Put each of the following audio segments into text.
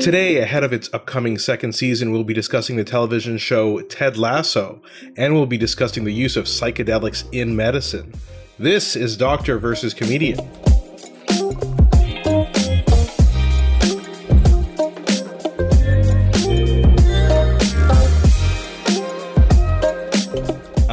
Today, ahead of its upcoming second season, we'll be discussing the television show Ted Lasso, and we'll be discussing the use of psychedelics in medicine. This is Doctor versus Comedian.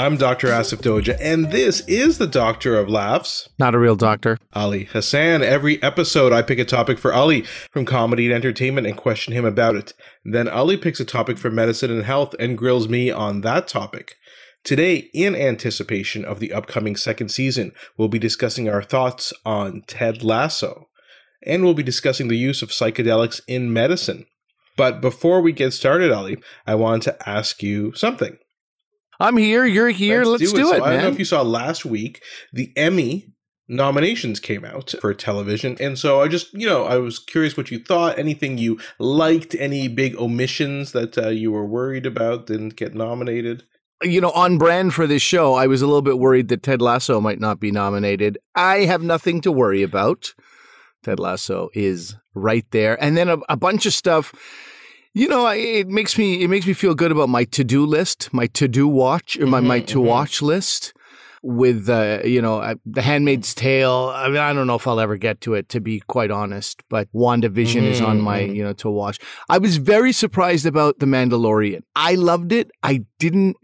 I'm Dr. Asif Doja, and this is the Doctor of Laughs. Not a real doctor. Ali Hassan. Every episode, I pick a topic for Ali from comedy and entertainment and question him about it. Then Ali picks a topic for medicine and health and grills me on that topic. Today, in anticipation of the upcoming second season, we'll be discussing our thoughts on Ted Lasso, and we'll be discussing the use of psychedelics in medicine. But before we get started, Ali, I want to ask you something. I'm here. You're here. Let's, Let's do, do, it, so man. I don't know if you saw last week the Emmy nominations came out for television. And so I just, you know, I was curious what you thought, anything you liked, any big omissions that uh, you were worried about didn't get nominated. You know, on brand for this show, I was a little bit worried that Ted Lasso might not be nominated. I have nothing to worry about. Ted Lasso is right there. And then a, a bunch of stuff you know, it makes me it makes me feel good about my to do list, my to do watch, or my mm-hmm, my to mm-hmm. watch list. With uh, you know, uh, The Handmaid's Tale. I mean, I don't know if I'll ever get to it, to be quite honest. But WandaVision mm-hmm. is on my mm-hmm. you know to watch. I was very surprised about The Mandalorian. I loved it. I didn't.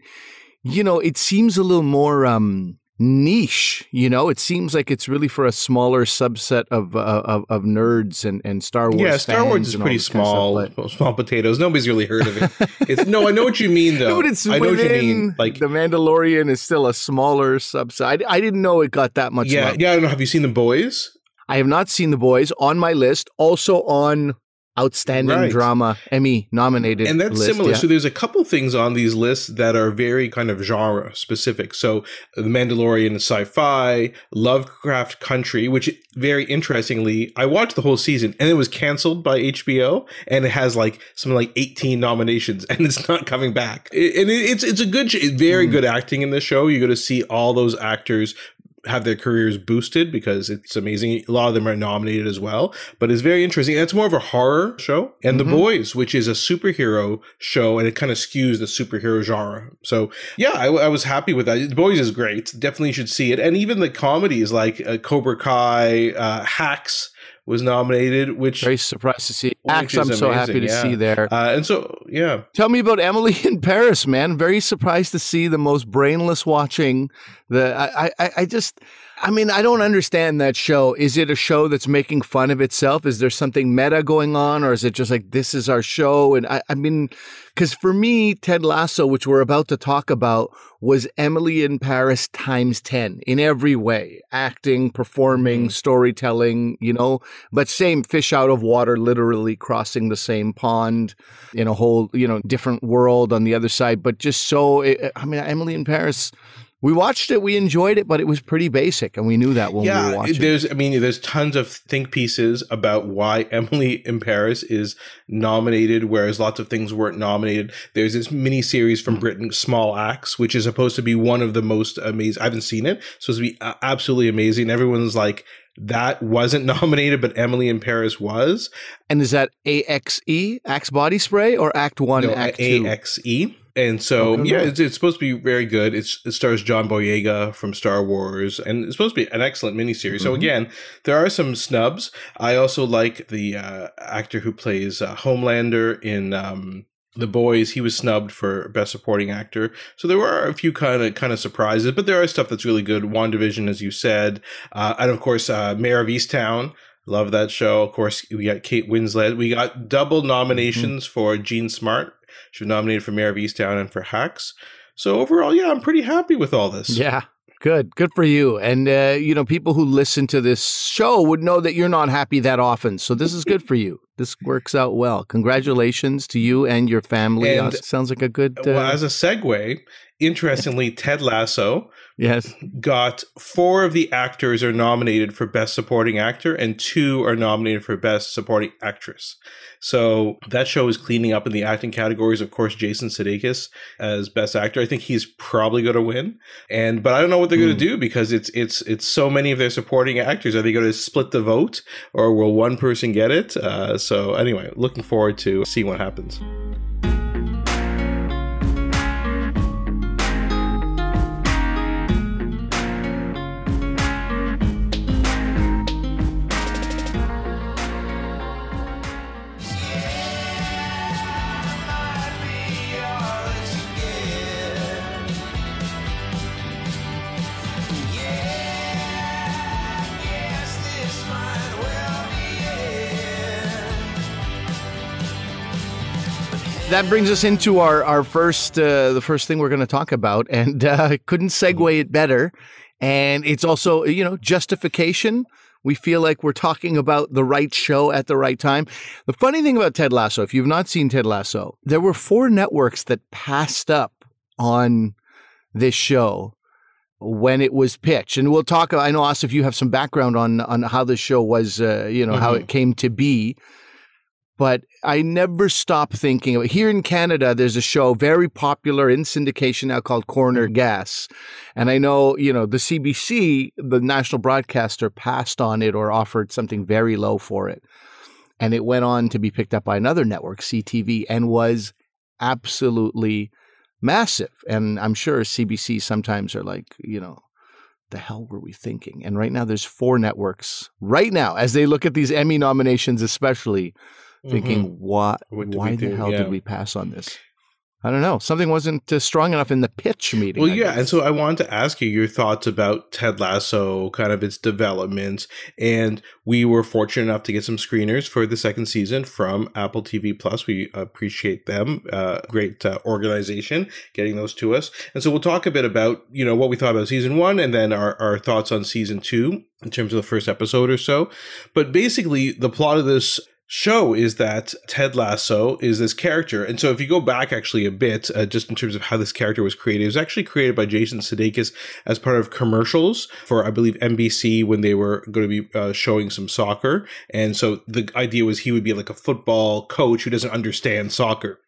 You know, it seems a little more um niche. You know, it seems like it's really for a smaller subset of uh, of, of, nerds and, and Star Wars. Yeah, Star Wars is pretty small, kind of small potatoes. Nobody's really heard of it. It's no, I know what you mean though. no, but it's I know what you mean. Like the Mandalorian is still a smaller subset. I, I didn't know it got that much. Yeah, love. yeah. I don't know. Have you seen the boys? I have not seen the boys on my list. Also on outstanding right. drama Emmy nominated. And that's list, similar. Yeah. So there's a couple things on these lists that are very kind of genre specific. So The Mandalorian sci-fi, Lovecraft Country, which very interestingly, I watched the whole season and it was canceled by HBO and it has like something like 18 nominations and it's not coming back. and it's it's a good very mm. good acting in this show. You're going to see all those actors have their careers boosted because it's amazing. A lot of them are nominated as well, but it's very interesting. It's more of a horror show. And mm-hmm. The Boys, which is a superhero show, and it kind of skews the superhero genre. So yeah, I, I, was happy with that. The Boys is great. Definitely should see it. And even the comedies like uh, Cobra Kai, uh, Hacks was nominated, which very surprised to see. Hacks, I'm amazing, so happy to yeah. see there. Uh, and so, yeah. Tell me about Emily in Paris, man. Very surprised to see the most brainless watching. The I, I, I just I mean, I don't understand that show. Is it a show that's making fun of itself? Is there something meta going on, or is it just like this is our show? And I, I mean, because for me, Ted Lasso, which we're about to talk about, was Emily in Paris times 10 in every way acting, performing, mm-hmm. storytelling, you know, but same fish out of water, literally crossing the same pond in a whole, you know, different world on the other side. But just so, I mean, Emily in Paris we watched it, we enjoyed it, but it was pretty basic, and we knew that when yeah, we were watching. There's, I mean, there's tons of think pieces about why Emily in Paris is nominated, whereas lots of things weren't nominated. There's this mini series from Britain, Small Axe, which is supposed to be one of the most amazing. I haven't seen it, it's supposed to be uh, absolutely amazing. Everyone's like, that wasn't nominated, but Emily in Paris was. And is that AXE, Axe Body Spray, or Act One, no, Act Two? AXE. And so, okay, yeah, it's, it's, supposed to be very good. It's, it stars John Boyega from Star Wars, and it's supposed to be an excellent miniseries. Mm-hmm. So again, there are some snubs. I also like the uh, actor who plays uh, Homelander in um, the boys he was snubbed for best supporting actor so there were a few kind of kind of surprises but there are stuff that's really good wandavision as you said uh, and of course uh, Mare of Easttown love that show of course we got kate winslet we got double nominations mm-hmm. for jean smart she was nominated for Mare of Easttown and for Hacks. So overall, yeah, I'm pretty happy with all this. Yeah. Good, good for you. And uh, you know, people who listen to this show would know that you're not happy that often. So this is good for you. This works out well. Congratulations to you and your family. And, uh, sounds like a good. Uh, well, as a segue, interestingly, Ted Lasso Yes. got four of the actors are nominated for Best Supporting Actor, and two are nominated for Best Supporting Actress. So that show is cleaning up in the acting categories. Of course, Jason Sudeikis as Best Actor. I think he's probably going to win. And but I don't know what they're going Hmm. to do because it's it's it's so many of their supporting actors. Are they going to split the vote, or will one person get it? Uh, so anyway, looking forward to seeing what happens. That brings us into our our first uh, the first thing we're going to talk about, and uh, couldn't segue it better. And it's also you know justification. We feel like we're talking about the right show at the right time. The funny thing about Ted Lasso, if you've not seen Ted Lasso, there were four networks that passed up on this show when it was pitched, and we'll talk. I know, Asif, you have some background on on how the show was, uh, you know, how Mhm. it came to be but I never stop thinking it. Here in Canada, there's a show very popular in syndication now called Corner mm. Gas. And I know, you know, the CBC, the national broadcaster, passed on it or offered something very low for it. And it went on to be picked up by another network, CTV, and was absolutely massive. And I'm sure CBC sometimes are like, you know, the hell were we thinking? And right now, there's four networks right now, as they look at these Emmy nominations, especially thinking, Mhm. what, What why the do? hell Yeah. did we pass on this? I don't know. Something wasn't uh, strong enough in the pitch meeting. Well, I yeah, guess. and so I wanted to ask you your thoughts about Ted Lasso, kind of its development, and we were fortunate enough to get some screeners for the second season from Apple TV Plus. We appreciate them, uh, great uh, organization getting those to us, and so we'll talk a bit about you know what we thought about season one, and then our our thoughts on season two in terms of the first episode or so. But basically, the plot of this show is that Ted Lasso is this character. And so if you go back actually a bit, uh, just in terms of how this character was created, it was actually created by Jason Sudeikis as part of commercials for, I believe, NBC when they were going to be uh, showing some soccer. And so the idea was he would be like a football coach who doesn't understand soccer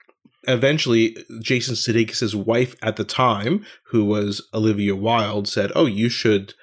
eventually Jason Sudeikis' wife at the time, who was Olivia Wilde, said, "Oh, you should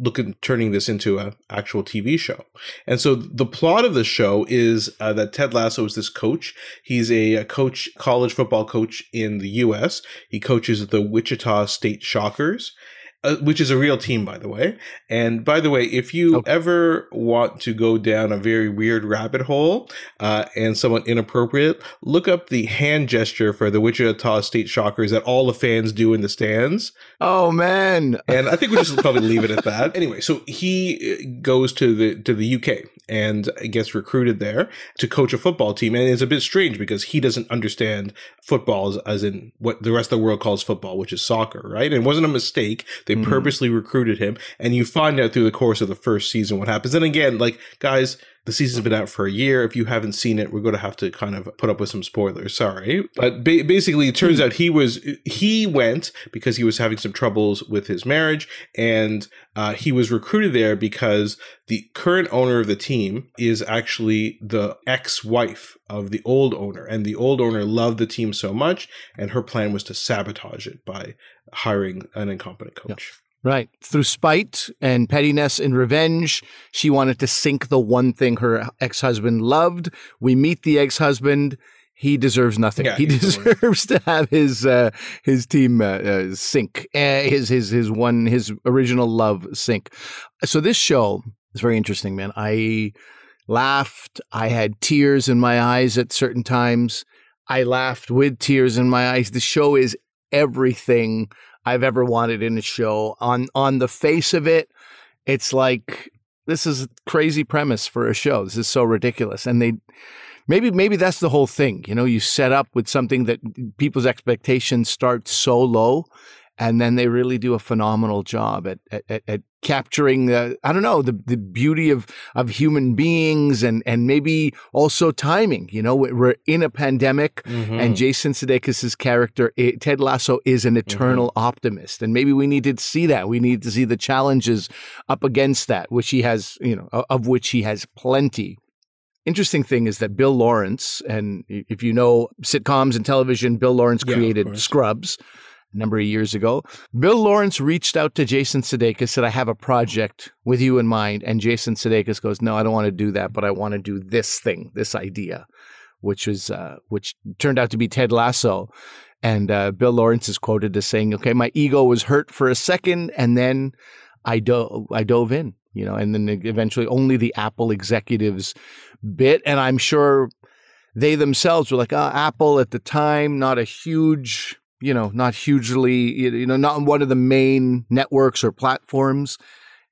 look at turning this into an actual TV show." And so the plot of the show is uh, that Ted Lasso is this coach. He's a, a coach, college football coach in the U.S. He coaches the Wichita State Shockers. Uh, which is a real team, by the way. And by the way, if you Okay. ever want to go down a very weird rabbit hole uh, and somewhat inappropriate, look up the hand gesture for the Wichita State Shockers that all the fans do in the stands. oh man, And I think we'll just probably leave it at that. Anyway, so he uh, goes to the to the UK and gets recruited there to coach a football team, and it's a bit strange because he doesn't understand football as, as in what the rest of the world calls football, which is soccer, right? And it wasn't a mistake. They Mhm. purposely recruited him, and you find out through the course of the first season what happens. And again, like guys, the season's been out for a year. If you haven't seen it, we're going to have to kind of put up with some spoilers. Sorry, but ba- basically, it turns out he was he went because he was having some troubles with his marriage, and uh, he was recruited there because the current owner of the team is actually the ex-wife of the old owner, and the old owner loved the team so much, and her plan was to sabotage it by hiring an incompetent coach. right? Through spite and pettiness and revenge, she wanted to sink the one thing her ex-husband loved. We meet the ex-husband. He deserves nothing. Yeah, he deserves to have his uh, his team uh, uh, sink. Uh, his his his one his original love sink. So this show is very interesting, man. I laughed. I had tears in my eyes at certain times. I laughed with tears in my eyes. The show is everything I've ever wanted in a show. On on the face of it, it's like this is a crazy premise for a show. This is so ridiculous. And they maybe maybe that's the whole thing. You know, you set up with something that people's expectations start so low and then they really do a phenomenal job at at, at capturing the I don't know the the beauty of of human beings and and maybe also timing. You know, we're in a pandemic, mm-hmm. and Jason Sudeikis' character Ted Lasso is an eternal mm-hmm. optimist, and maybe we need to see that. We need to see the challenges up against that, which he has, you know, of which he has plenty. Interesting thing is that Bill Lawrence, and if you know sitcoms and television, Bill Lawrence yeah, created Scrubs a number of years ago. Bill Lawrence reached out to Jason Sudeikis, said, I have a project with you in mind. And Jason Sudeikis goes, No, I don't want to do that, but I want to do this thing, this idea, which was, uh, which turned out to be Ted Lasso. And uh, Bill Lawrence is quoted as saying, Okay, my ego was hurt for a second, and then I, do- I dove in, you know, and then eventually only the Apple executives bit. And I'm sure they themselves were like, oh, Apple at the time, not a huge you know, not hugely, you know, not one of the main networks or platforms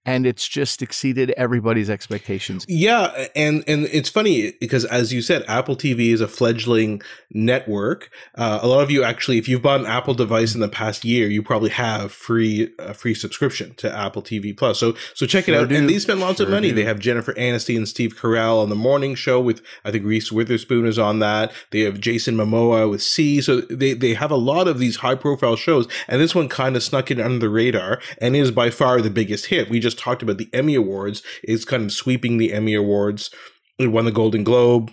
and it's just exceeded everybody's expectations. Yeah, and and it's funny because as you said, Apple TV is a fledgling network. Uh, a lot of you actually, if you've bought an Apple device in the past year, you probably have free a free subscription to Apple TV Plus. So so check sure it out. Do. And they spend lots sure of money. Do. They have Jennifer Aniston and Steve Carell on the morning show with I think Reese Witherspoon is on that. They have Jason Momoa with See. So they they have a lot of these high profile shows, and this one kind of snuck in under the radar and is by far the biggest hit. We just talked about the Emmy Awards, is kind of sweeping the Emmy Awards. It won the Golden Globe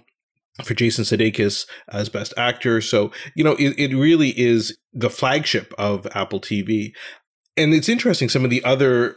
for Jason Sudeikis as Best Actor. So, you know, it, it really is the flagship of Apple TV. And it's interesting, some of the other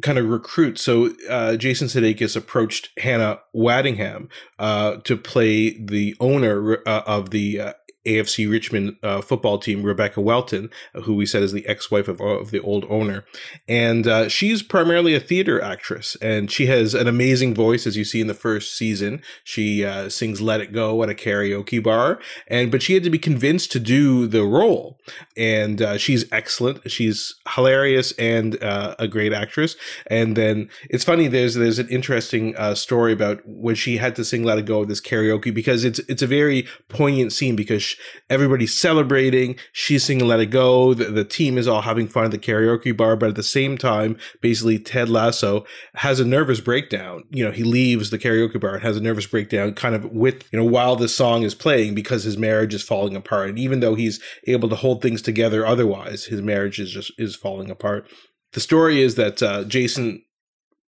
kind of recruits. So uh, Jason Sudeikis approached Hannah Waddingham uh, to play the owner uh, of the uh, AFC Richmond uh, football team, Rebecca Welton, who we said is the ex-wife of, of the old owner, and uh, she's primarily a theater actress, and she has an amazing voice, as you see in the first season. She uh, sings "Let It Go" at a karaoke bar, and but she had to be convinced to do the role, and uh, she's excellent. She's hilarious and uh, a great actress. And then it's funny. There's there's an interesting uh, story about when she had to sing "Let It Go" at this karaoke because it's it's a very poignant scene because everybody's celebrating. She's singing Let It Go. The, the team is all having fun at the karaoke bar. But at the same time, basically, Ted Lasso has a nervous breakdown. You know, he leaves the karaoke bar and has a nervous breakdown kind of with, you know, while the song is playing because his marriage is falling apart. And even though he's able to hold things together otherwise, his marriage is just is falling apart. The story is that uh, Jason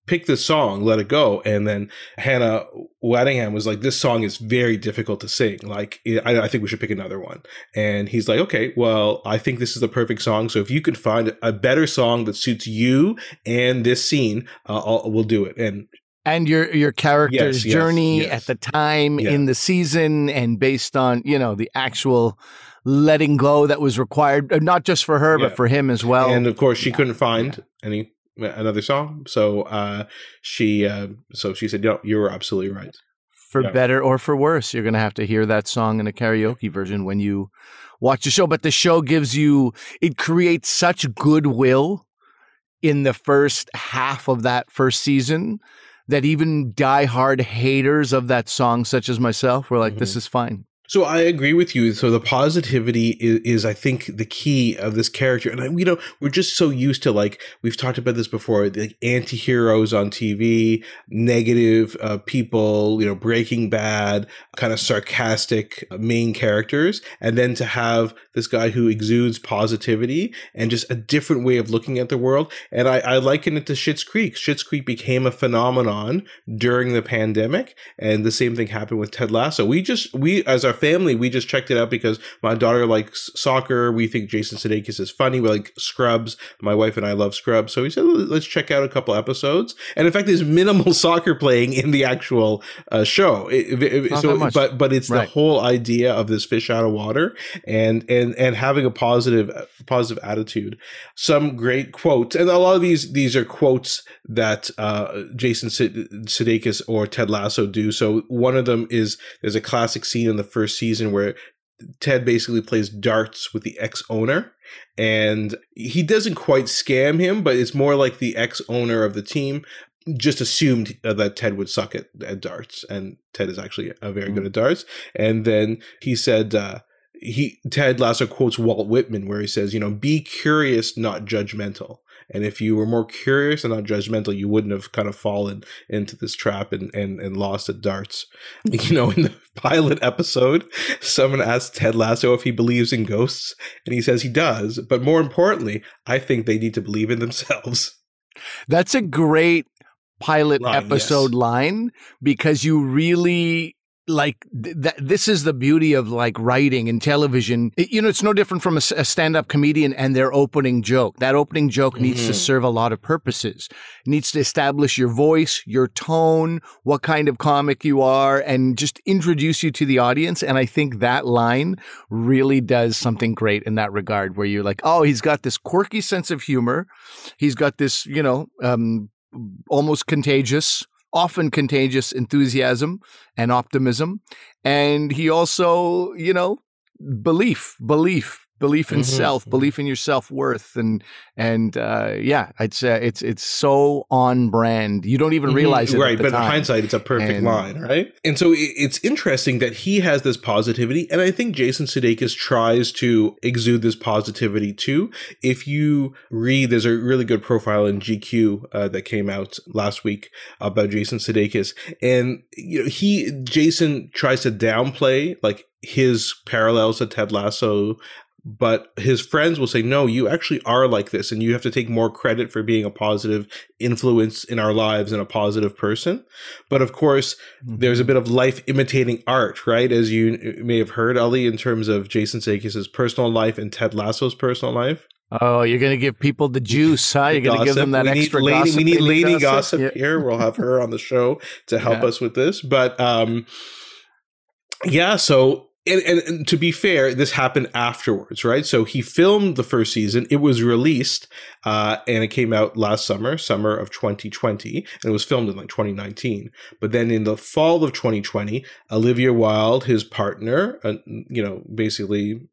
pick this song, Let It Go. And then Hannah Waddingham was like, this song is very difficult to sing. Like, I, I, think we should pick another one. And he's like, okay, well, I think this is the perfect song. So if you could find a better song that suits you and this scene, uh, we'll do it. And and your your character's yes, journey yes, yes. at the time yeah. in the season and based on you know the actual letting go that was required uh, not just for her yeah. but for him as well and of course she yeah. couldn't find any another song. So uh, she uh, so she said, "No, you were absolutely right." For yeah. better or for worse, you're going to have to hear that song in a karaoke version when you watch the show. But the show gives you it creates such goodwill in the first half of that first season that even diehard haters of that song, such as myself, were like, mm-hmm. "This is fine. So I agree with you. So the positivity is, is, I think, the key of this character. And I, you know, we're just so used to like we've talked about this before, like anti-heroes on TV, negative uh, people, you know, Breaking Bad, kind of sarcastic main characters, and then to have this guy who exudes positivity and just a different way of looking at the world. And I, I liken it to Schitt's Creek. Schitt's Creek became a phenomenon during the pandemic, and the same thing happened with Ted Lasso. We just we as our family, we just checked it out because my daughter likes soccer. We think Jason Sudeikis is funny. We like Scrubs. My wife and I love Scrubs. So we said, let's check out a couple episodes. And in fact, there's minimal soccer playing in the actual uh, show. It, it, so, but but it's right. the whole idea of this fish out of water and and and having a positive positive attitude. Some great quotes, and a lot of these these are quotes that uh, Jason Sudeikis or Ted Lasso do. So one of them is there's a classic scene in the first first season where Ted basically plays darts with the ex owner. And he doesn't quite scam him, but it's more like the ex owner of the team just assumed that Ted would suck at, at darts. And Ted is actually a very mm-hmm. good at darts. And then he said, uh, he Ted Lasso quotes Walt Whitman where he says, you know, be curious, not judgmental. And if you were more curious and not judgmental, you wouldn't have kind of fallen into this trap and, and, and lost at darts. You know, in the pilot episode, someone asked Ted Lasso if he believes in ghosts, and he says he does. But more importantly, I think they need to believe in themselves. That's a great pilot line, episode yes. line because you really like th- th- this is the beauty of like writing and television. It, you know, it's no different from a, a stand-up comedian and their opening joke. That opening joke mm-hmm. needs to mm-hmm. serve a lot of purposes. It needs to establish your voice, your tone, what kind of comic you are, and just introduce you to the audience. And I think that line really does something great in that regard, where you're like, oh, he's got this quirky sense of humor. He's got this, you know, um, almost contagious often contagious enthusiasm and optimism. And he also, you know, belief, belief, belief in mm-hmm. self, belief in your self worth, and and uh, yeah, it's uh, it's it's so on brand. You don't even mm-hmm. realize it, right? but time. in hindsight, it's a perfect and, line, right? And so it's interesting that he has this positivity, and I think Jason Sudeikis tries to exude this positivity too. If you read, there's a really good profile in GQ uh, that came out last week about Jason Sudeikis, and you know he Jason tries to downplay like his parallels to Ted Lasso but his friends will say no you actually are like this and you have to take more credit for being a positive influence in our lives and a positive person but of course mm-hmm. there's a bit of life imitating art right as you may have heard ali in terms of jason Sudeikis' personal life and ted lasso's personal life Oh, you're going to give people the juice, huh? You're going to give them that we extra lady, gossip. We need lady gossip, gossip yeah. here. We'll have her on the show to help yeah. us with this. But um, yeah, so and, and, and, to be fair, this happened afterwards, right? So he filmed the first season. It was released, uh, and it came out last summer, summer of 2020, and it was filmed in like 2019. But then in the fall of 2020, Olivia Wilde, his partner, uh, you know, basically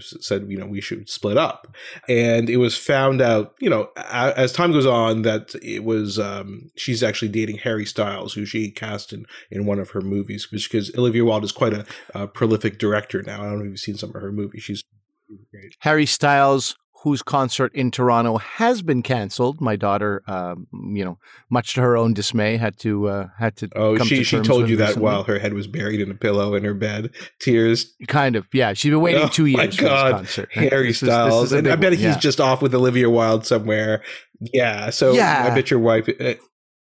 said, you know, we should split up. And it was found out, you know, as time goes on that it was, um, she's actually dating Harry Styles, who she cast in, in one of her movies, because Olivia Wilde is quite a, a prolific director now. I don't know if you've seen some of her movies. She's great. Harry Styles whose concert in Toronto has been canceled. My daughter, um, you know, much to her own dismay, had to uh, had to. Oh, she to she told you that recently. while her head was buried in a pillow in her bed, tears. Kind of, yeah. She's been waiting oh, two years for this concert. Harry this Styles, is, is and I bet one. he's yeah. just off with Olivia Wilde somewhere. Yeah, so yeah. I bet your wife. Uh,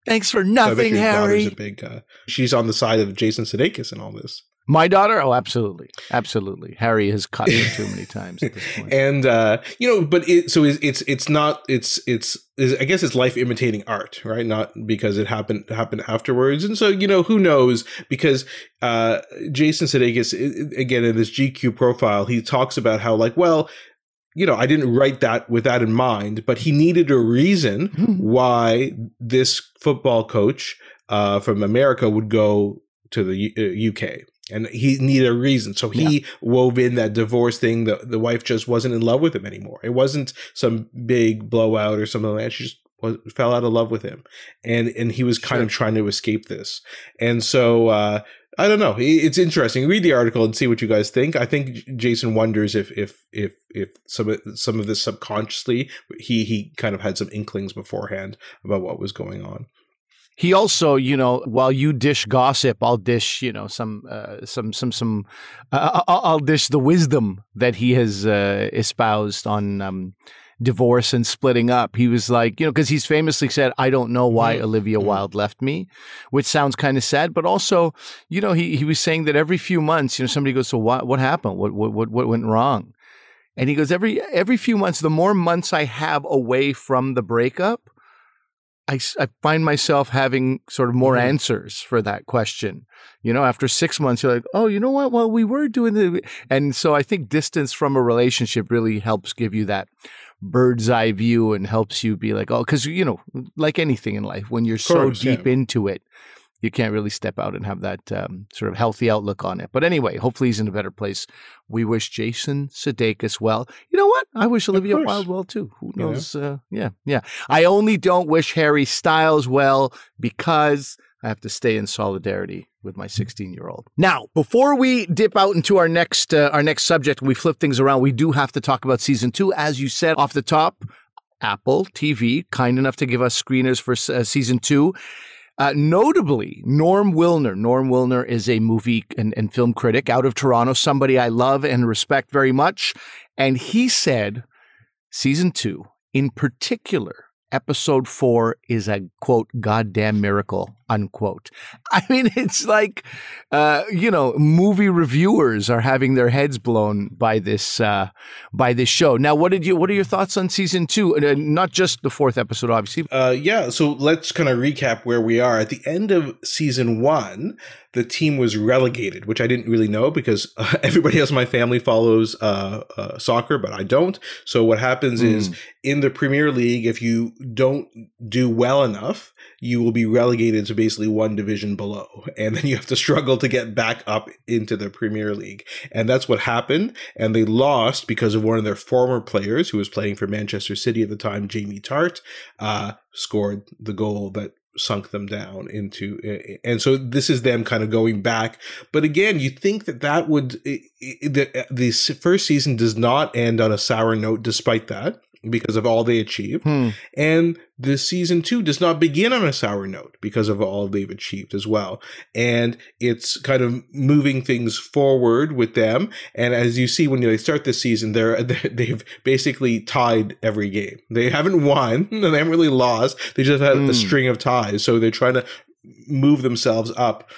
Thanks for nothing, so Harry. A big, uh, she's on the side of Jason Sudeikis and all this. My daughter? Oh, absolutely, absolutely. Harry has cut me too many times at this point. and uh, you know, but it so it's it's, it's not it's, it's I guess it's life imitating art, right? Not because it happened happened afterwards. And so you know, who knows? Because uh, Jason Sudeikis again in this GQ profile, he talks about how like well you know, I didn't write that with that in mind, but he needed a reason hmm. why this football coach uh, from America would go to the U- UK. And he needed a reason. So he yeah. wove in that divorce thing. The the wife just wasn't in love with him anymore. It wasn't some big blowout or something like that. She just was, fell out of love with him, and and he was kind sure. of trying to escape this. And so uh, I don't know. It's interesting. Read the article and see what you guys think. I think Jason wonders if if if if some of some of this subconsciously he he kind of had some inklings beforehand about what was going on he also, you know, while you dish gossip, I'll dish, you know, some, uh, some, some, some, uh, I'll dish the wisdom that he has uh, espoused on um, divorce and splitting up. He was like, you know, because he's famously said, "I don't know why mm-hmm. Olivia mm-hmm. Wilde left me," which sounds kind of sad, but also, you know, he he was saying that every few months, you know, somebody goes, "So what? What happened? What what what, what went wrong?" And he goes, "Every every few months, the more months I have away from the breakup." I, I find myself having sort of more mm-hmm. answers for that question. You know, after six months, you're like, oh, you know what? Well, we were doing the, and so I think distance from a relationship really helps give you that bird's eye view and helps you be like, oh, because you know, like anything in life, when you're course, so deep yeah. into it, you can't really step out and have that um, sort of healthy outlook on it. But anyway, hopefully he's in a better place. We wish Jason Sudeikis well. You know what? I wish Olivia Wilde well too. Who knows? Yeah. Uh, yeah, yeah. I only don't wish Harry Styles well because I have to stay in solidarity with my 16 year old. Now, before we dip out into our next uh, our next subject, we flip things around. We do have to talk about season two, as you said off the top. Apple TV, kind enough to give us screeners for uh, season two. Uh, notably, Norm Wilner. Norm Wilner is a movie and, and film critic out of Toronto, somebody I love and respect very much. And he said season two, in particular, episode four is a quote goddamn miracle unquote i mean it's like uh, you know movie reviewers are having their heads blown by this uh, by this show now what did you what are your thoughts on season two uh, not just the fourth episode obviously uh, yeah so let's kind of recap where we are at the end of season one the team was relegated, which I didn't really know because uh, everybody else in my family follows uh, uh, soccer, but I don't. So what happens mm. is hmm. in the Premier League, if you don't do well enough, you will be relegated to basically one division below, and then you have to struggle to get back up into the Premier League. And that's what happened. And they lost because of one of their former players who was playing for Manchester City at the time, Jamie Tartt, uh, scored the goal that sunk them down into eh, eh, and so this is them kind of going back but again you think that that would eh, the, the first season does not end on a sour note despite that because of all they achieved. Hmm. And the season two does not begin on a sour note because of all they've achieved as well. And it's kind of moving things forward with them. And as you see, when they start this season, they're, they've basically tied every game. They haven't won, they haven't really lost. They just had hmm. a string of ties. So they're trying to move themselves up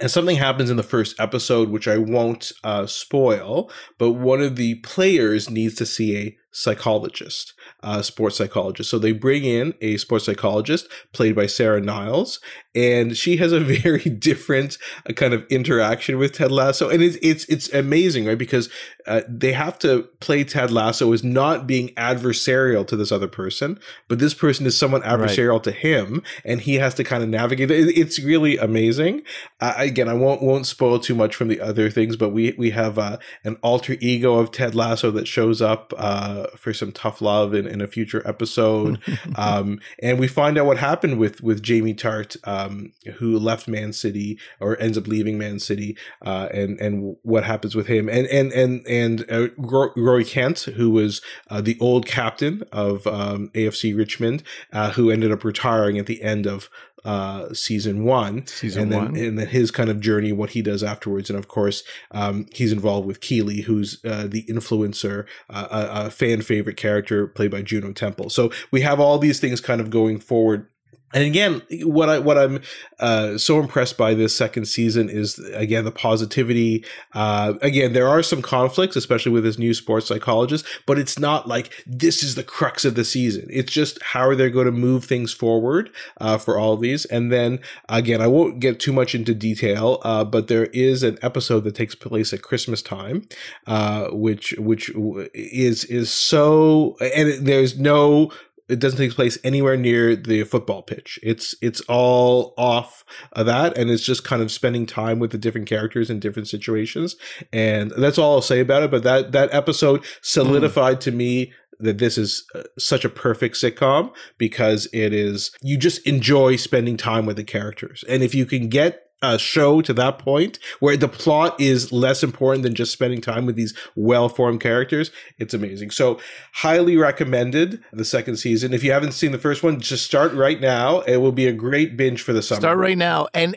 and something happens in the first episode, which I won't uh, spoil, but one of the players needs to see a psychologist, a sports psychologist. So they bring in a sports psychologist played by Sarah Niles, and she has a very different uh, kind of interaction with Ted Lasso, and it's it's it's amazing, right? Because uh, they have to play Ted Lasso as not being adversarial to this other person, but this person is someone adversarial right. to him, and he has to kind of navigate. It. It's really amazing. Uh, again, I won't won't spoil too much from the other things, but we we have uh, an alter ego of Ted Lasso that shows up uh, for some tough love in, in a future episode, um, and we find out what happened with with Jamie Tartt, um, who left Man City or ends up leaving Man City, uh, and and what happens with him, and and and and uh, Roy Kent, who was uh, the old captain of um, AFC Richmond, uh, who ended up retiring at the end of uh, season one, season and then one. and then his kind of journey, what he does afterwards, and of course, um, he's involved with Keeley, who's uh, the influencer, uh, a, a, fan favorite character played by Juno Temple. So we have all these things kind of going forward and again, what I what I'm uh, so impressed by this second season is again the positivity. Uh, again, there are some conflicts, especially with this new sports psychologist, but it's not like this is the crux of the season. It's just how are they going to move things forward uh, for all these. And then again, I won't get too much into detail, uh, but there is an episode that takes place at Christmas time, uh, which which is is so and there's no it doesn't take place anywhere near the football pitch. It's it's all off of that, and it's just kind of spending time with the different characters in different situations, and that's all I'll say about it. But that that episode solidified mm. to me that this is uh, such a perfect sitcom because it is you just enjoy spending time with the characters, and if you can get uh, show to that point where the plot is less important than just spending time with these well-formed characters it's amazing. So highly recommended the second season. If you haven't seen the first one just start right now. It will be a great binge for the summer. Start right now. And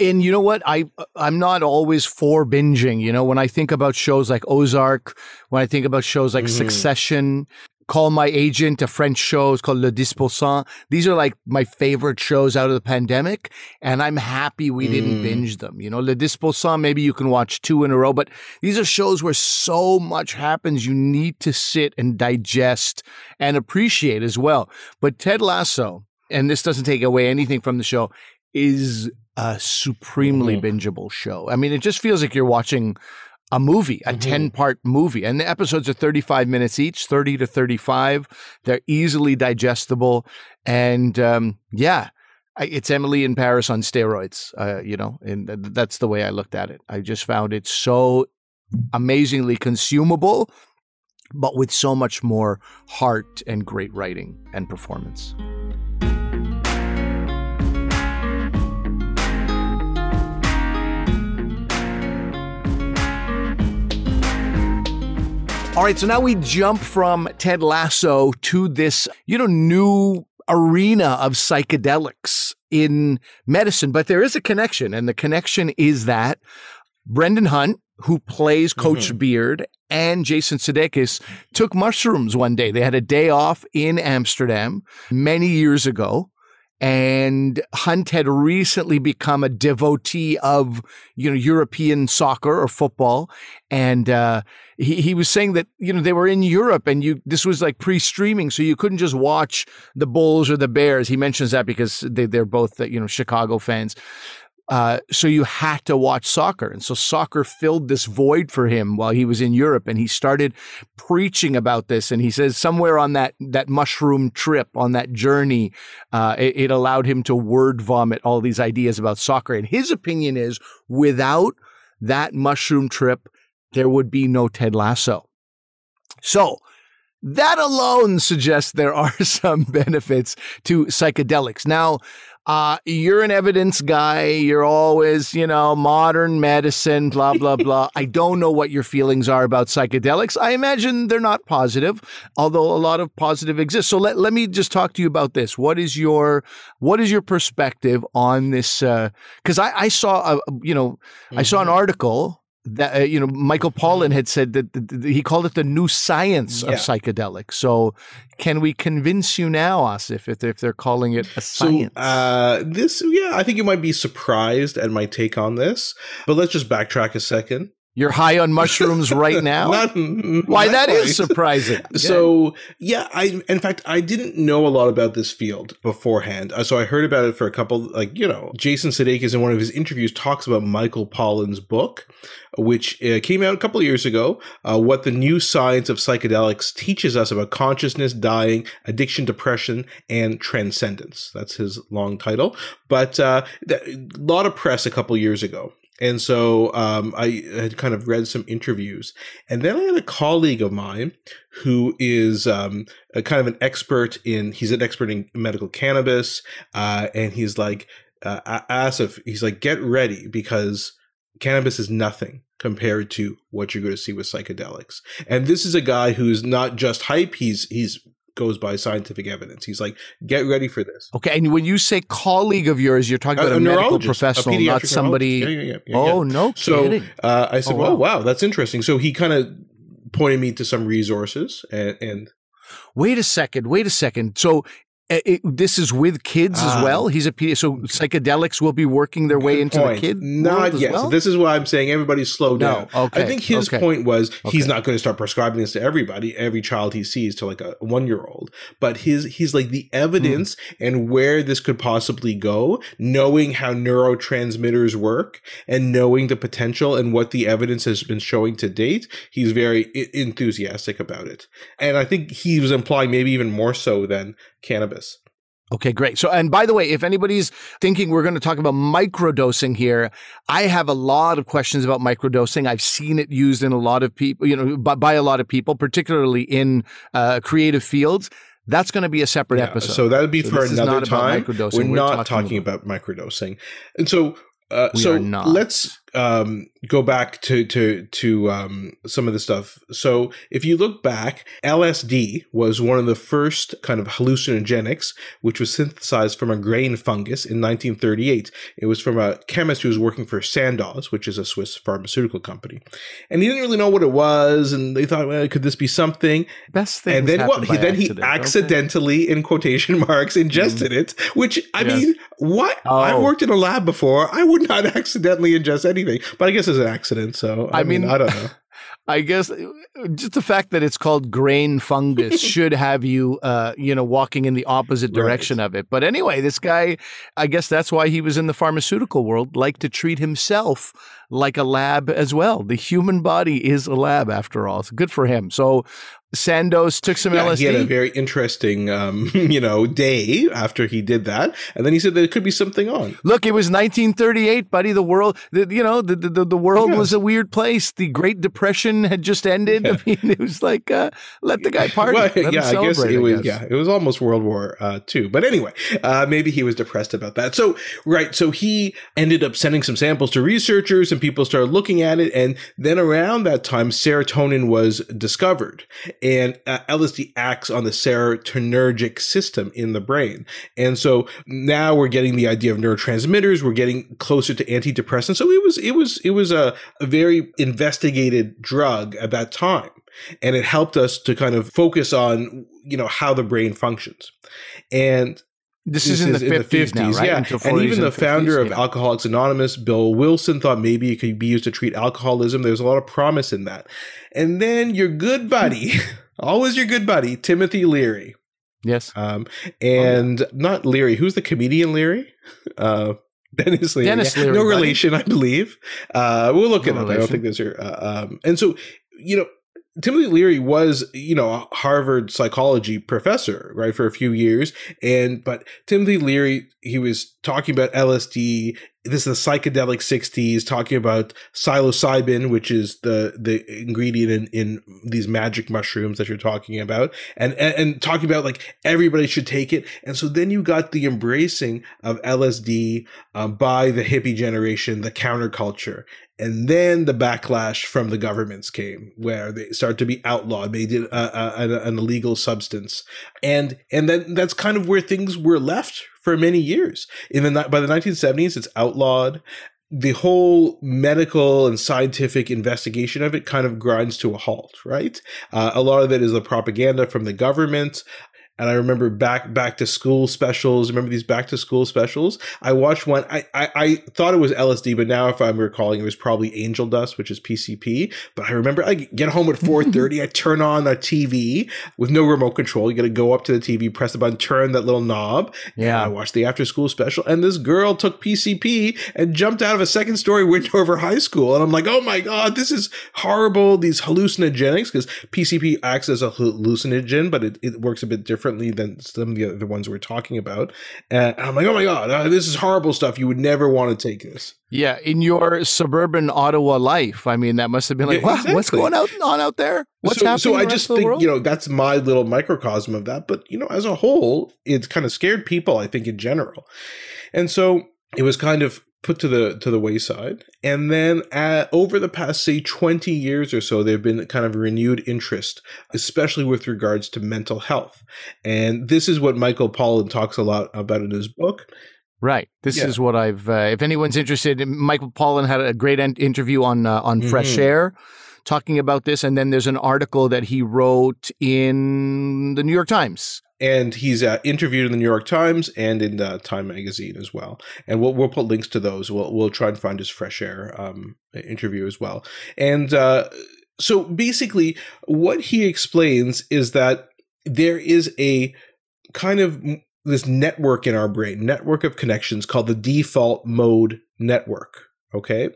and you know what? I i'm not always for binging you know? When i think about shows like ozark when i think about shows like mm-hmm. succession Call My Agent, a French show. It's called Le Dix pour cent. These are like my favorite shows out of the pandemic, and I'm happy we mm. didn't binge them. You know, Le Dix pour cent, maybe you can watch two in a row, but these are shows where so much happens. You need to sit and digest and appreciate as well. But Ted Lasso, and this doesn't take away anything from the show, is a supremely mm. bingeable show. I mean, it just feels like you're watching a movie, a mm-hmm. 10 part movie. And the episodes are 35 minutes each, 30 to 35. They're easily digestible. And um, yeah, it's Emily in Paris on steroids, uh, you know, and that's the way I looked at it. I just found it so amazingly consumable, but with so much more heart and great writing and performance. All right, so now we jump from Ted Lasso to this, you know, new arena of psychedelics in medicine, but there is a connection, and the connection is that Brendan Hunt, who plays Coach mm-hmm. Beard, and Jason Sudeikis took mushrooms one day. They had a day off in Amsterdam many years ago and Hunt had recently become a devotee of you know European soccer or football, and uh, he he was saying that you know they were in Europe and you this was like pre-streaming, so you couldn't just watch the Bulls or the Bears. He mentions that because they they're both you know Chicago fans, uh, so you had to watch soccer. And so soccer filled this void for him while he was in Europe. And he started preaching about this. And he says somewhere on that, that mushroom trip, on that journey, uh, it, it allowed him to word vomit all these ideas about soccer. And his opinion is without that mushroom trip, there would be no Ted Lasso. So, that alone suggests there are some benefits to psychedelics. Now, uh, you're an evidence guy. You're always, you know, modern medicine, blah, blah, blah. I don't know what your feelings are about psychedelics. I imagine they're not positive, although a lot of positive exists. So let, let me just talk to you about this. What is your, what is your perspective on this? Uh, cause I, I saw, a, you know, mm-hmm. I saw an mm-hmm. article that uh, you know Michael Pollan had said that, that, he called it the new science yeah. of psychedelics. So, can we convince you now, Asif, if, if they're calling it a science? So, uh, this, yeah, I think you might be surprised at my take on this, but let's just backtrack a second. You're high on mushrooms right now. not, Why that quite. is surprising. So yeah, I in fact I didn't know a lot about this field beforehand. Uh, so I heard about it for a couple. Like you know, Jason Sudeikis in one of his interviews talks about Michael Pollan's book, which uh, came out a couple years ago. Uh, what the new science of psychedelics teaches us about consciousness, dying, addiction, depression, and transcendence. That's his long title. But uh, a lot of press a couple years ago and so um, I had kind of read some interviews. And then I had a colleague of mine who is um, kind of an expert in, he's an expert in medical cannabis. Uh, and he's like, uh, Asif, he's like, get ready because cannabis is nothing compared to what you're going to see with psychedelics. And this is a guy who's not just hype, he's, he's goes by scientific evidence. He's like, get ready for this. Okay, and when you say colleague of yours, you're talking about a, a medical professional, not somebody. Yeah, yeah, yeah, oh no, so, kidding. Uh, I said, oh, wow. oh wow, that's interesting. So he kind of pointed me to some resources and, and Wait a second. Wait a second. So it, this is with kids as ah. well. He's a so psychedelics will be working their way into point. the kid. Not yet. Well? So this is why I'm saying everybody slow down. No. Okay. I think his okay. point was okay. he's not going to start prescribing this to everybody, every child he sees to like a one year old. But his he's like the evidence mm. and where this could possibly go, knowing how neurotransmitters work and knowing the potential and what the evidence has been showing to date. He's very I- enthusiastic about it, and I think he was implying maybe even more so than cannabis. Okay, great. So, and by the way, if anybody's thinking we're going to talk about microdosing here, I have a lot of questions about microdosing. I've seen it used in a lot of people, you know, by, by a lot of people, particularly in uh, creative fields. That's going to be a separate yeah, episode. So that would be so for another time. We're, we're, not talking, talking about, about microdosing. And so, uh, so let's um, go back to to to um, some of the stuff. So if you look back, LSD was one of the first kind of hallucinogenics, which was synthesized from a grain fungus in 1938. It was from a chemist who was working for Sandoz, which is a Swiss pharmaceutical company, and he didn't really know what it was, and they thought, well, could this be something? Best thing. And then what? He, then he accidentally, in quotation marks, ingested mm. it. Which I yes. mean, what? Oh. I've worked in a lab before. I would not accidentally ingest anything anything. But I guess it's an accident. So I, I mean, mean, I don't know. I guess just the fact that it's called grain fungus should have you, uh, you know, walking in the opposite direction right. of it. But anyway, this guy, I guess that's why he was in the pharmaceutical world, like to treat himself like a lab as well. The human body is a lab after all. So good for him. So Sandoz took some yeah, LSD. He had a very interesting, um, you know, day after he did that, and then he said there could be something on. Look, it was 1938, buddy. The world, the, you know, the the, the world yeah. was a weird place. The Great Depression had just ended. Yeah. I mean, it was like uh, let the guy party. Well, yeah, I guess it was. Yeah, it was almost World War uh, Two. But anyway, uh, maybe he was depressed about that. So right, so he ended up sending some samples to researchers, and people started looking at it. And then around that time, serotonin was discovered, and uh, LSD acts on the serotonergic system in the brain. And so now we're getting the idea of neurotransmitters. We're getting closer to antidepressants. So it was it was it was a, a very investigated drug at that time and it helped us to kind of focus on you know how the brain functions and this, this is in, the, 50s, 50s now, right? yeah. And even the, founder of yeah. Alcoholics Anonymous, Bill Wilson, thought maybe it could be used to treat alcoholism. There's a lot of promise in that. And then your good buddy, always your good buddy, Timothy Leary. Yes. Um, and oh, yeah. not Leary. Who's the comedian Leary? Uh, Denis Leary. Denis Leary. No relation. I believe. Uh, we'll look no it up. Relation. I don't think those are. Uh, um, and so, you know, Timothy Leary was, you know, a Harvard psychology professor, right, for a few years. And, but Timothy Leary, he was talking about LSD. This is the psychedelic 60s, talking about psilocybin, which is the, the ingredient in, in these magic mushrooms that you're talking about, and, and, and talking about like everybody should take it. And so then you got the embracing of LSD um, by the hippie generation, the counterculture. And then the backlash from the governments came, where they started to be outlawed, made it a, a, an illegal substance, and and then that's kind of where things were left for many years. In the by the 1970s, it's outlawed. The whole medical and scientific investigation of it kind of grinds to a halt, right? Uh, a lot of it is the propaganda from the government. And I remember back back to school specials. Remember these back to school specials? I watched one. I, I, I thought it was LSD, but now if I'm recalling, it was probably angel dust, which is PCP. But I remember I get home at 4:30. I turn on a TV with no remote control. You got to go up to the TV, press the button, turn that little knob. Yeah. I watched the after school special, and this girl took PCP and jumped out of a second story window of her high school. And I'm like, oh my god, this is horrible. These hallucinogenics because PCP acts as a hallucinogen, but it, it works a bit different differently than some of the other ones we're talking about. And I'm like, oh my god, uh, this is horrible stuff. You would never want to take this. Yeah, in your suburban Ottawa life, I mean, that must have been like, yeah, wow, exactly. what's going out on out there? What's so, happening? So I just think you know that's my little microcosm of that. But you know, as a whole, it's kind of scared people. I think in general, and so it was kind of put to the to the wayside and then at, over the past say 20 years or so there've been kind of renewed interest especially with regards to mental health and this is what michael pollan talks a lot about in his book Right. This yeah. is what I've. Uh, if anyone's interested, Michael Pollan had a great interview on uh, on mm-hmm. Fresh Air, talking about this, and then there's an article that he wrote in the New York Times and he's uh, interviewed in the New York Times and in uh, Time Magazine as well. And we'll we'll put links to those. We'll we'll try and find his fresh air um, interview as well. And uh, so basically, what he explains is that there is a kind of this network in our brain, network of connections called the default mode network. Okay.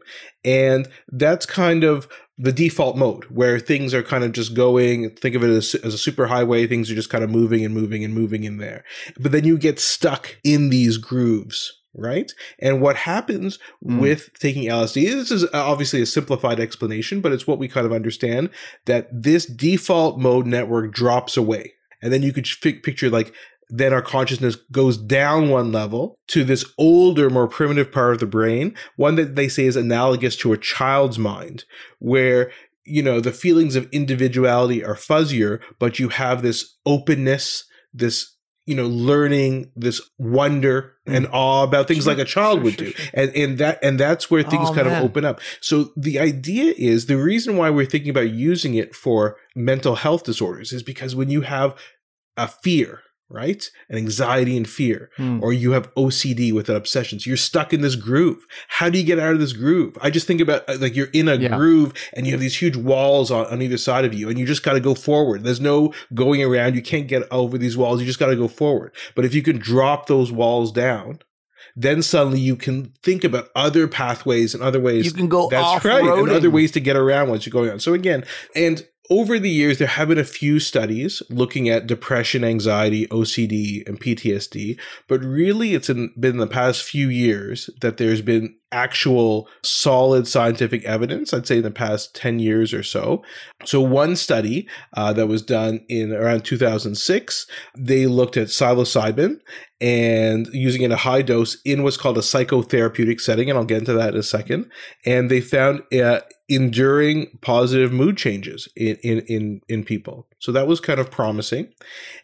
And that's kind of the default mode where things are kind of just going. Think of it as, as a super highway. Things are just kind of moving and moving and moving in there. But then you get stuck in these grooves right? And what happens mm. with taking LSD, this is obviously a simplified explanation, but it's what we kind of understand that this default mode network drops away. And then you could f- picture like then our consciousness goes down one level to this older, more primitive part of the brain, one that they say is analogous to a child's mind, where you know the feelings of individuality are fuzzier, but you have this openness, this you know, learning this wonder and mm. awe about things sure, like a child sure, would sure, do. And and that and that's where things oh, kind man. of open up. So the idea is the reason why we're thinking about using it for mental health disorders is because when you have a fear right? And anxiety and fear, mm. or you have OCD with an obsession. So you're stuck in this groove. How do you get out of this groove? I just think about uh, like you're in a yeah. groove and you have these huge walls on, on either side of you and you just got to go forward. There's no going around. You can't get over these walls. You just got to go forward. But if you can drop those walls down, then suddenly you can think about other pathways and other ways. You can go that's right, and other ways to get around once you're going on. So again, and over the years, there have been a few studies looking at depression, anxiety, OCD, and PTSD, but really it's in, been the past few years that there's been actual solid scientific evidence, I'd say in the past 10 years or so. So, one study uh, that was done in around 2006, they looked at psilocybin and using it a high dose in what's called a psychotherapeutic setting, and I'll get into that in a second. And they found uh, enduring positive mood changes in, in, in, in people. So that was kind of promising.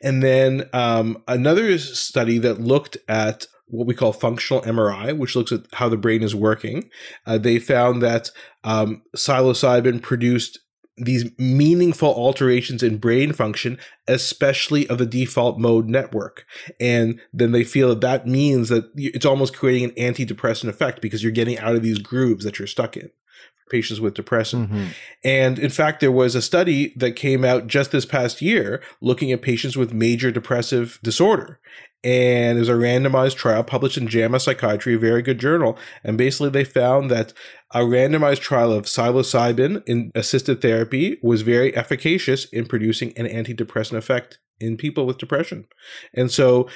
And then um, another study that looked at what we call functional MRI, which looks at how the brain is working. Uh, they found that um, psilocybin produced these meaningful alterations in brain function, especially of the default mode network. And then they feel that that means that it's almost creating an antidepressant effect because you're getting out of these grooves that you're stuck in patients with depression. Mm-hmm. And in fact, there was a study that came out just this past year looking at patients with major depressive disorder and it was a randomized trial published in JAMA Psychiatry, a very good journal. And basically, they found that a randomized trial of psilocybin in assisted therapy was very efficacious in producing an antidepressant effect in people with depression. And so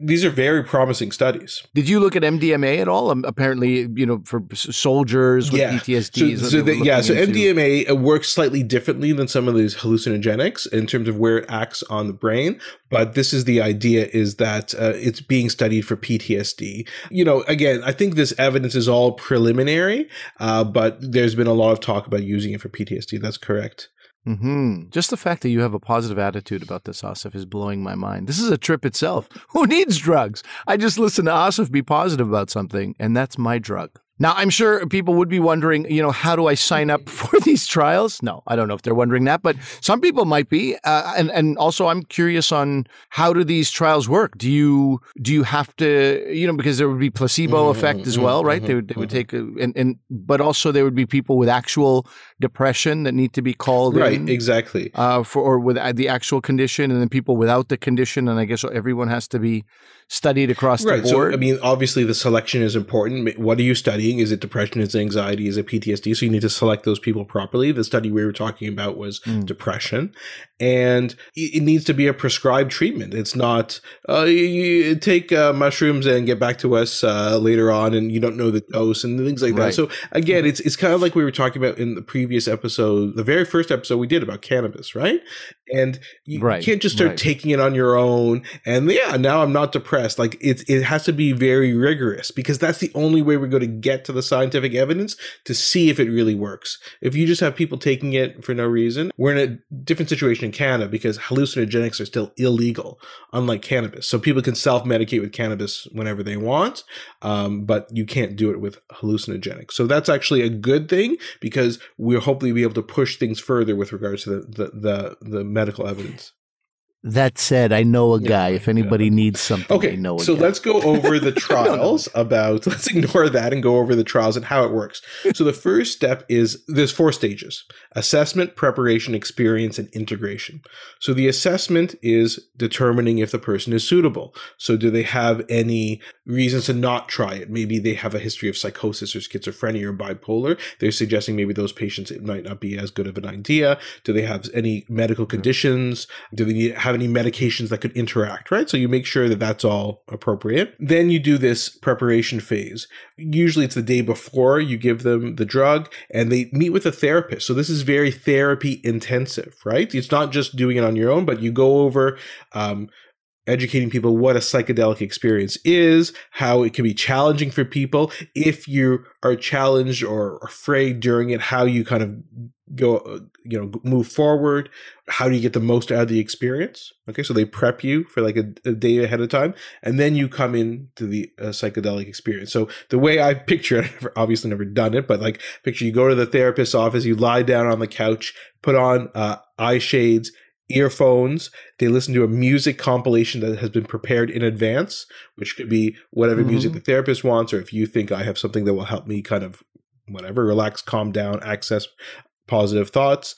these are very promising studies. Did you look at MDMA at all? Um, apparently, you know, for soldiers with yeah. PTSD. So, so the, yeah, so into. MDMA uh, works slightly differently than some of these hallucinogenics in terms of where it acts on the brain. But this is the idea: is that uh, it's being studied for PTSD. You know, again, I think this evidence is all preliminary, uh, but there's been a lot of talk about using it for PTSD. That's correct. Mm-hmm. Just the fact that you have a positive attitude about this, Asif, is blowing my mind. This is a trip itself. Who needs drugs? I just listen to Asif be positive about something, and that's my drug. Now, I'm sure people would be wondering, you know, how do I sign up for these trials? No, I don't know if they're wondering that, but some people might be. Uh, and and also, I'm curious on how do these trials work? Do you do you have to, you know, because there would be placebo mm-hmm, effect as well, right? Mm-hmm, they would they would mm-hmm. take a, and and but also there would be people with actual depression that need to be called right, in, exactly, uh, for or with the actual condition, and then people without the condition, and I guess everyone has to be studied across right, the board. So, I mean, obviously, the selection is important. What are you Is it depression? Is it anxiety? Is it PTSD? So you need to select those people properly. The study we were talking about was mm. depression, and it needs to be a prescribed treatment. It's not uh, you take uh, mushrooms and get back to us uh, later on, and you don't know the dose and things like right. that. So again, it's it's kind of like we were talking about in the previous episode, the very first episode we did about cannabis, right? And you, right. can't just start right. taking it on your own. And yeah, now I'm not depressed like it, it has to be very rigorous because that's the only way we're going to get to the scientific evidence to see if it really works. If you just have people taking it for no reason, we're in a different situation in Canada because hallucinogenics are still illegal, unlike cannabis. So people can self medicate with cannabis whenever they want, um, but you can't do it with hallucinogenics. So that's actually a good thing because we'll hopefully be able to push things further with regards to the, the, the, the medical evidence. That said, I know a guy. Yeah, if anybody yeah. needs something, okay. I know so guy. let's go over the trials about. Let's ignore that and go over the trials and how it works. So the first step is there's four stages: assessment, preparation, experience, and integration. So the assessment is determining if the person is suitable. So do they have any reasons to not try it? Maybe they have a history of psychosis or schizophrenia or bipolar. They're suggesting maybe those patients it might not be as good of an idea. Do they have any medical conditions? Do they need have any medications that could interact, right? So you make sure that that's all appropriate. Then you do this preparation phase. Usually it's the day before you give them the drug and they meet with a therapist. So this is very therapy intensive, right? It's not just doing it on your own, but you go over, um, educating people what a psychedelic experience is, how it can be challenging for people. If you are challenged or afraid during it, how you kind of go, you know, move forward. How do you get the most out of the experience? Okay, so they prep you for like a, a day ahead of time, and then you come into the uh, psychedelic experience. So the way I picture it, I've obviously never done it, but like picture you go to the therapist's office, you lie down on the couch, put on uh, eye shades, earphones. They listen to a music compilation that has been prepared in advance, which could be whatever mm-hmm. music the therapist wants, or if you think I have something that will help me kind of whatever, relax, calm down, access positive thoughts.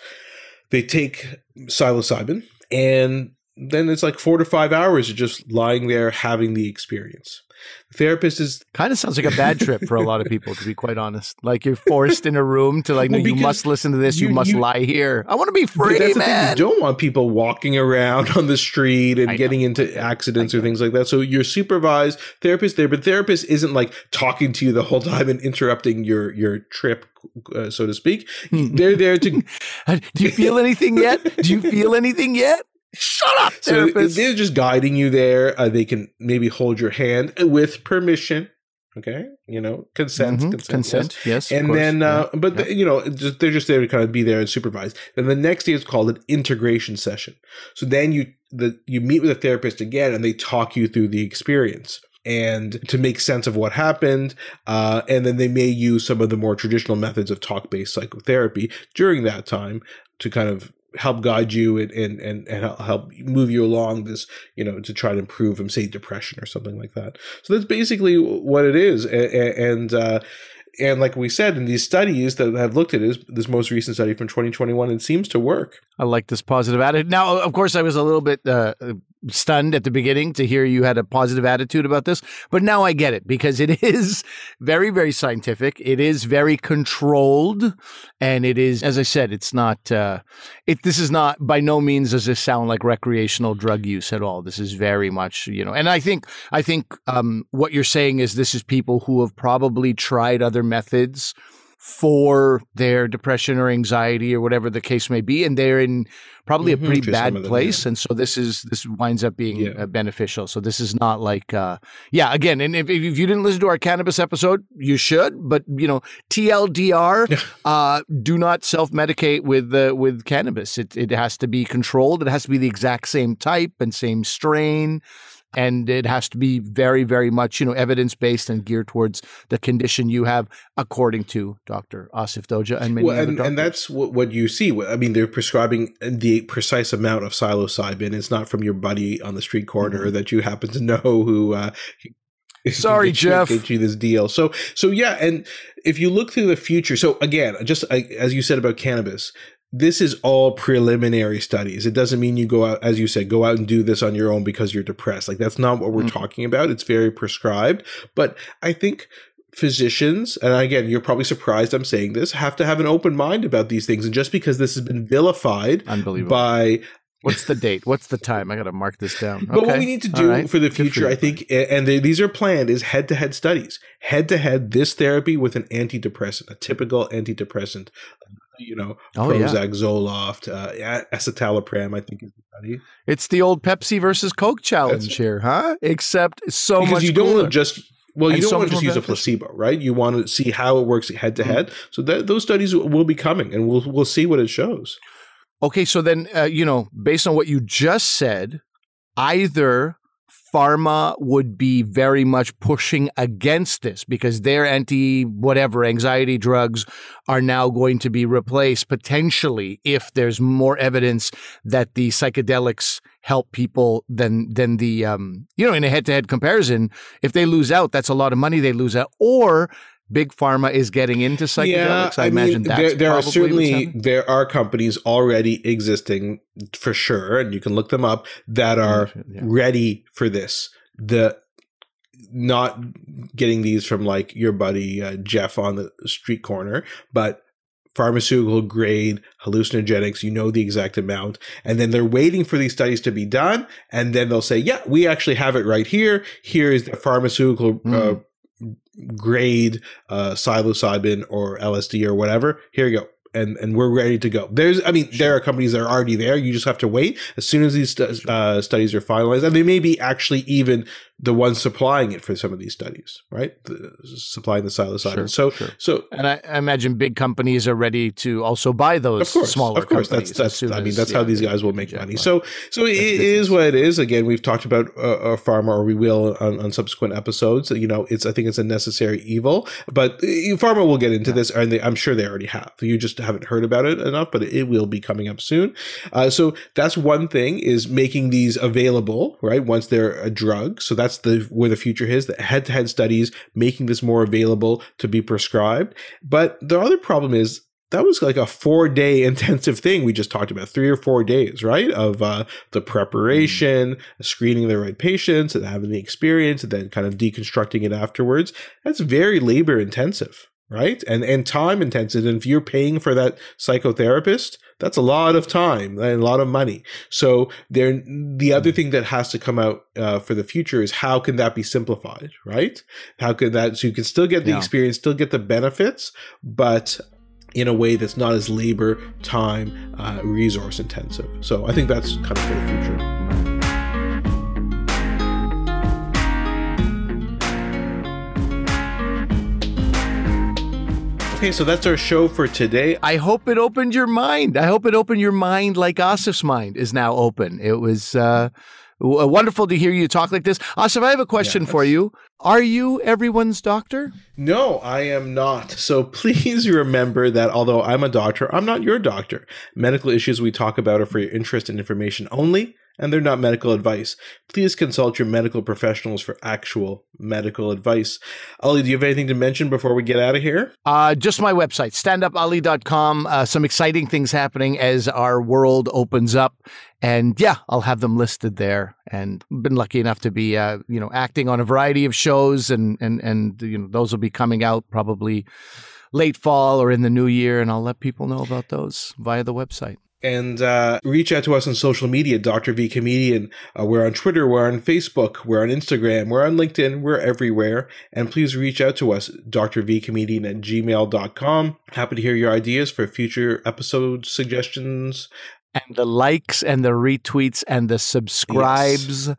They take psilocybin and then it's like four to five hours of just lying there having the experience. The therapist is kind of sounds like a bad trip for a lot of people, to be quite honest. Like you're forced in a room to like, well, no, you must listen to this. You, you must you, lie here. I want to be free, that's man. The thing. You don't want people walking around on the street and I getting know. into accidents or things like that. So you're supervised therapist there, but therapist isn't like talking to you the whole time and interrupting your your trip, uh, so to speak. They're there to. Do you feel anything yet? Do you feel anything yet? Shut up, therapist. So they're just guiding you there. Uh, they can maybe hold your hand with permission. Okay, you know, consent, mm-hmm. consent, consent, yes. yes and then, uh, yeah. but yeah. The, you know, just, they're just there to kind of be there and supervise. Then the next day is called an integration session. So then you the you meet with a therapist again, and they talk you through the experience and to make sense of what happened. Uh, and then they may use some of the more traditional methods of talk based psychotherapy during that time to kind of help guide you and, and, and, help move you along this, you know, to try to improve from say depression or something like that. So that's basically what it is. And, and uh, and like we said in these studies that have looked at this, this most recent study from 2021, it seems to work. I like this positive attitude. Now, of course, I was a little bit uh, stunned at the beginning to hear you had a positive attitude about this, but now I get it because it is very, very scientific. It is very controlled, and it is, as I said, it's not. Uh, it this is not by no means does this sound like recreational drug use at all. This is very much, you know, and I think I think um, what you're saying is this is people who have probably tried other methods for their depression or anxiety or whatever the case may be and they're in probably mm-hmm, a pretty bad place and so this is this winds up being yeah. uh, beneficial. So this is not like uh yeah again and if, if you didn't listen to our cannabis episode you should but you know tldr uh do not self-medicate with uh, with cannabis. It, it has to be controlled. It has to be the exact same type and same strain and it has to be very, very much, you know, evidence based and geared towards the condition you have, according to Dr. Asif Doja and many well, and, and, that's what, what you see. I mean, they're prescribing the precise amount of psilocybin. It's not from your buddy on the street corner mm-hmm. that you happen to know who. Uh, Sorry, Jeff. Get you this deal. So, so yeah, and if you look through the future, so again, just as you said about cannabis, this is all preliminary studies. It doesn't mean you go out, as you said, go out and do this on your own because you're depressed. Like that's not what we're mm-hmm. talking about. It's very prescribed. But I think physicians, and again, you're probably surprised I'm saying this, have to have an open mind about these things. And just because this has been vilified unbelievable, by What's the date? What's the time? I got to mark this down. But what we need to do right. for the future, for I think, and they, these are planned, is head to head studies. Head to head, this therapy with an antidepressant, a typical antidepressant, you know, oh, Prozac, yeah. Zoloft, uh, escitalopram, I think is the study. It's the old Pepsi versus Coke challenge That's, here, huh? Except so because much. you don't cooler. just well, you don't so want to just use a placebo, right? You want to see how it works head to head. So that, those studies will be coming, and we'll we'll see what it shows. Okay, so then uh, you know, based on what you just said, either pharma would be very much pushing against this because their anti whatever anxiety drugs are now going to be replaced potentially if there's more evidence that the psychedelics help people than than the um you know in a head to head comparison if they lose out that's a lot of money they lose out. Or big pharma is getting into psychedelics. Yeah, I, I imagine mean, there, there are certainly there are companies already existing for sure, and you can look them up that are yeah. ready for this. The not getting these from like your buddy uh, Jeff on the street corner, but pharmaceutical grade hallucinogenics. You know the exact amount, and then they're waiting for these studies to be done, and then they'll say, "Yeah, we actually have it right here. Here is the pharmaceutical." Mm. Uh, grade uh, psilocybin or LSD or whatever. Here you go and and we're ready to go. There's, I mean, sure. there are companies that are already there. You just have to wait. As soon as these uh, studies are finalized, and they may be actually even the ones supplying it for some of these studies, right? The, supplying the psilocybin. Sure, so, sure. so, and I, I, imagine big companies are ready to also buy those. Of course, smaller of course. That's that's. I mean, that's yeah, how these guys will make money. So, so it is what it is. Again, we've talked about uh, pharma, or we will on, on, subsequent episodes. You know, it's I think it's a necessary evil, but uh, pharma will get into yeah. this, and they, I'm sure they already have. You just haven't heard about it enough, but it will be coming up soon. Uh, so that's one thing is making these available, right? Once they're a drug. So that's that's the where the future is. The head-to-head studies making this more available to be prescribed. But the other problem is that was like a four day intensive thing we just talked about, three or four days, right? Of uh, the preparation, screening the right patients, and having the experience, and then kind of deconstructing it afterwards. That's very labor intensive right? And and time intensive. And if you're paying for that psychotherapist, that's a lot of time and a lot of money. So there, the other thing that has to come out uh, for the future is how can that be simplified, right? How can that so you can still get the yeah. experience, still get the benefits, but in a way that's not as labor, time, uh, resource intensive. So I think that's kind of for the future. Okay, so that's our show for today. I hope it opened your mind. I hope it opened your mind like Asif's mind is now open. It was uh, wonderful to hear you talk like this. Asif, I have a question for you. Are you everyone's doctor? No, I am not. So please remember that although I'm a doctor, I'm not your doctor. Medical issues we talk about are for your interest and information only and they're not medical advice. Please consult your medical professionals for actual medical advice. Ali, do you have anything to mention before we get out of here? Uh, just my website, standupali.com. Uh, some exciting things happening as our world opens up. And yeah, I'll have them listed there. And been lucky enough to be, uh, you know, acting on a variety of shows, and and and you know those will be coming out probably late fall or in the new year, and I'll let people know about those via the website and uh, reach out to us on social media, Dr. V Comedian. Uh, we're on Twitter, we're on Facebook, we're on Instagram, we're on LinkedIn, we're everywhere. And please reach out to us, drvcomedian at gmail.com. Happy to hear your ideas for future episode suggestions. And the likes and the retweets and the subscribes yes.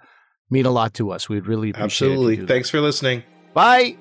mean a lot to us. We'd really appreciate it. Absolutely. Thanks for listening. Bye.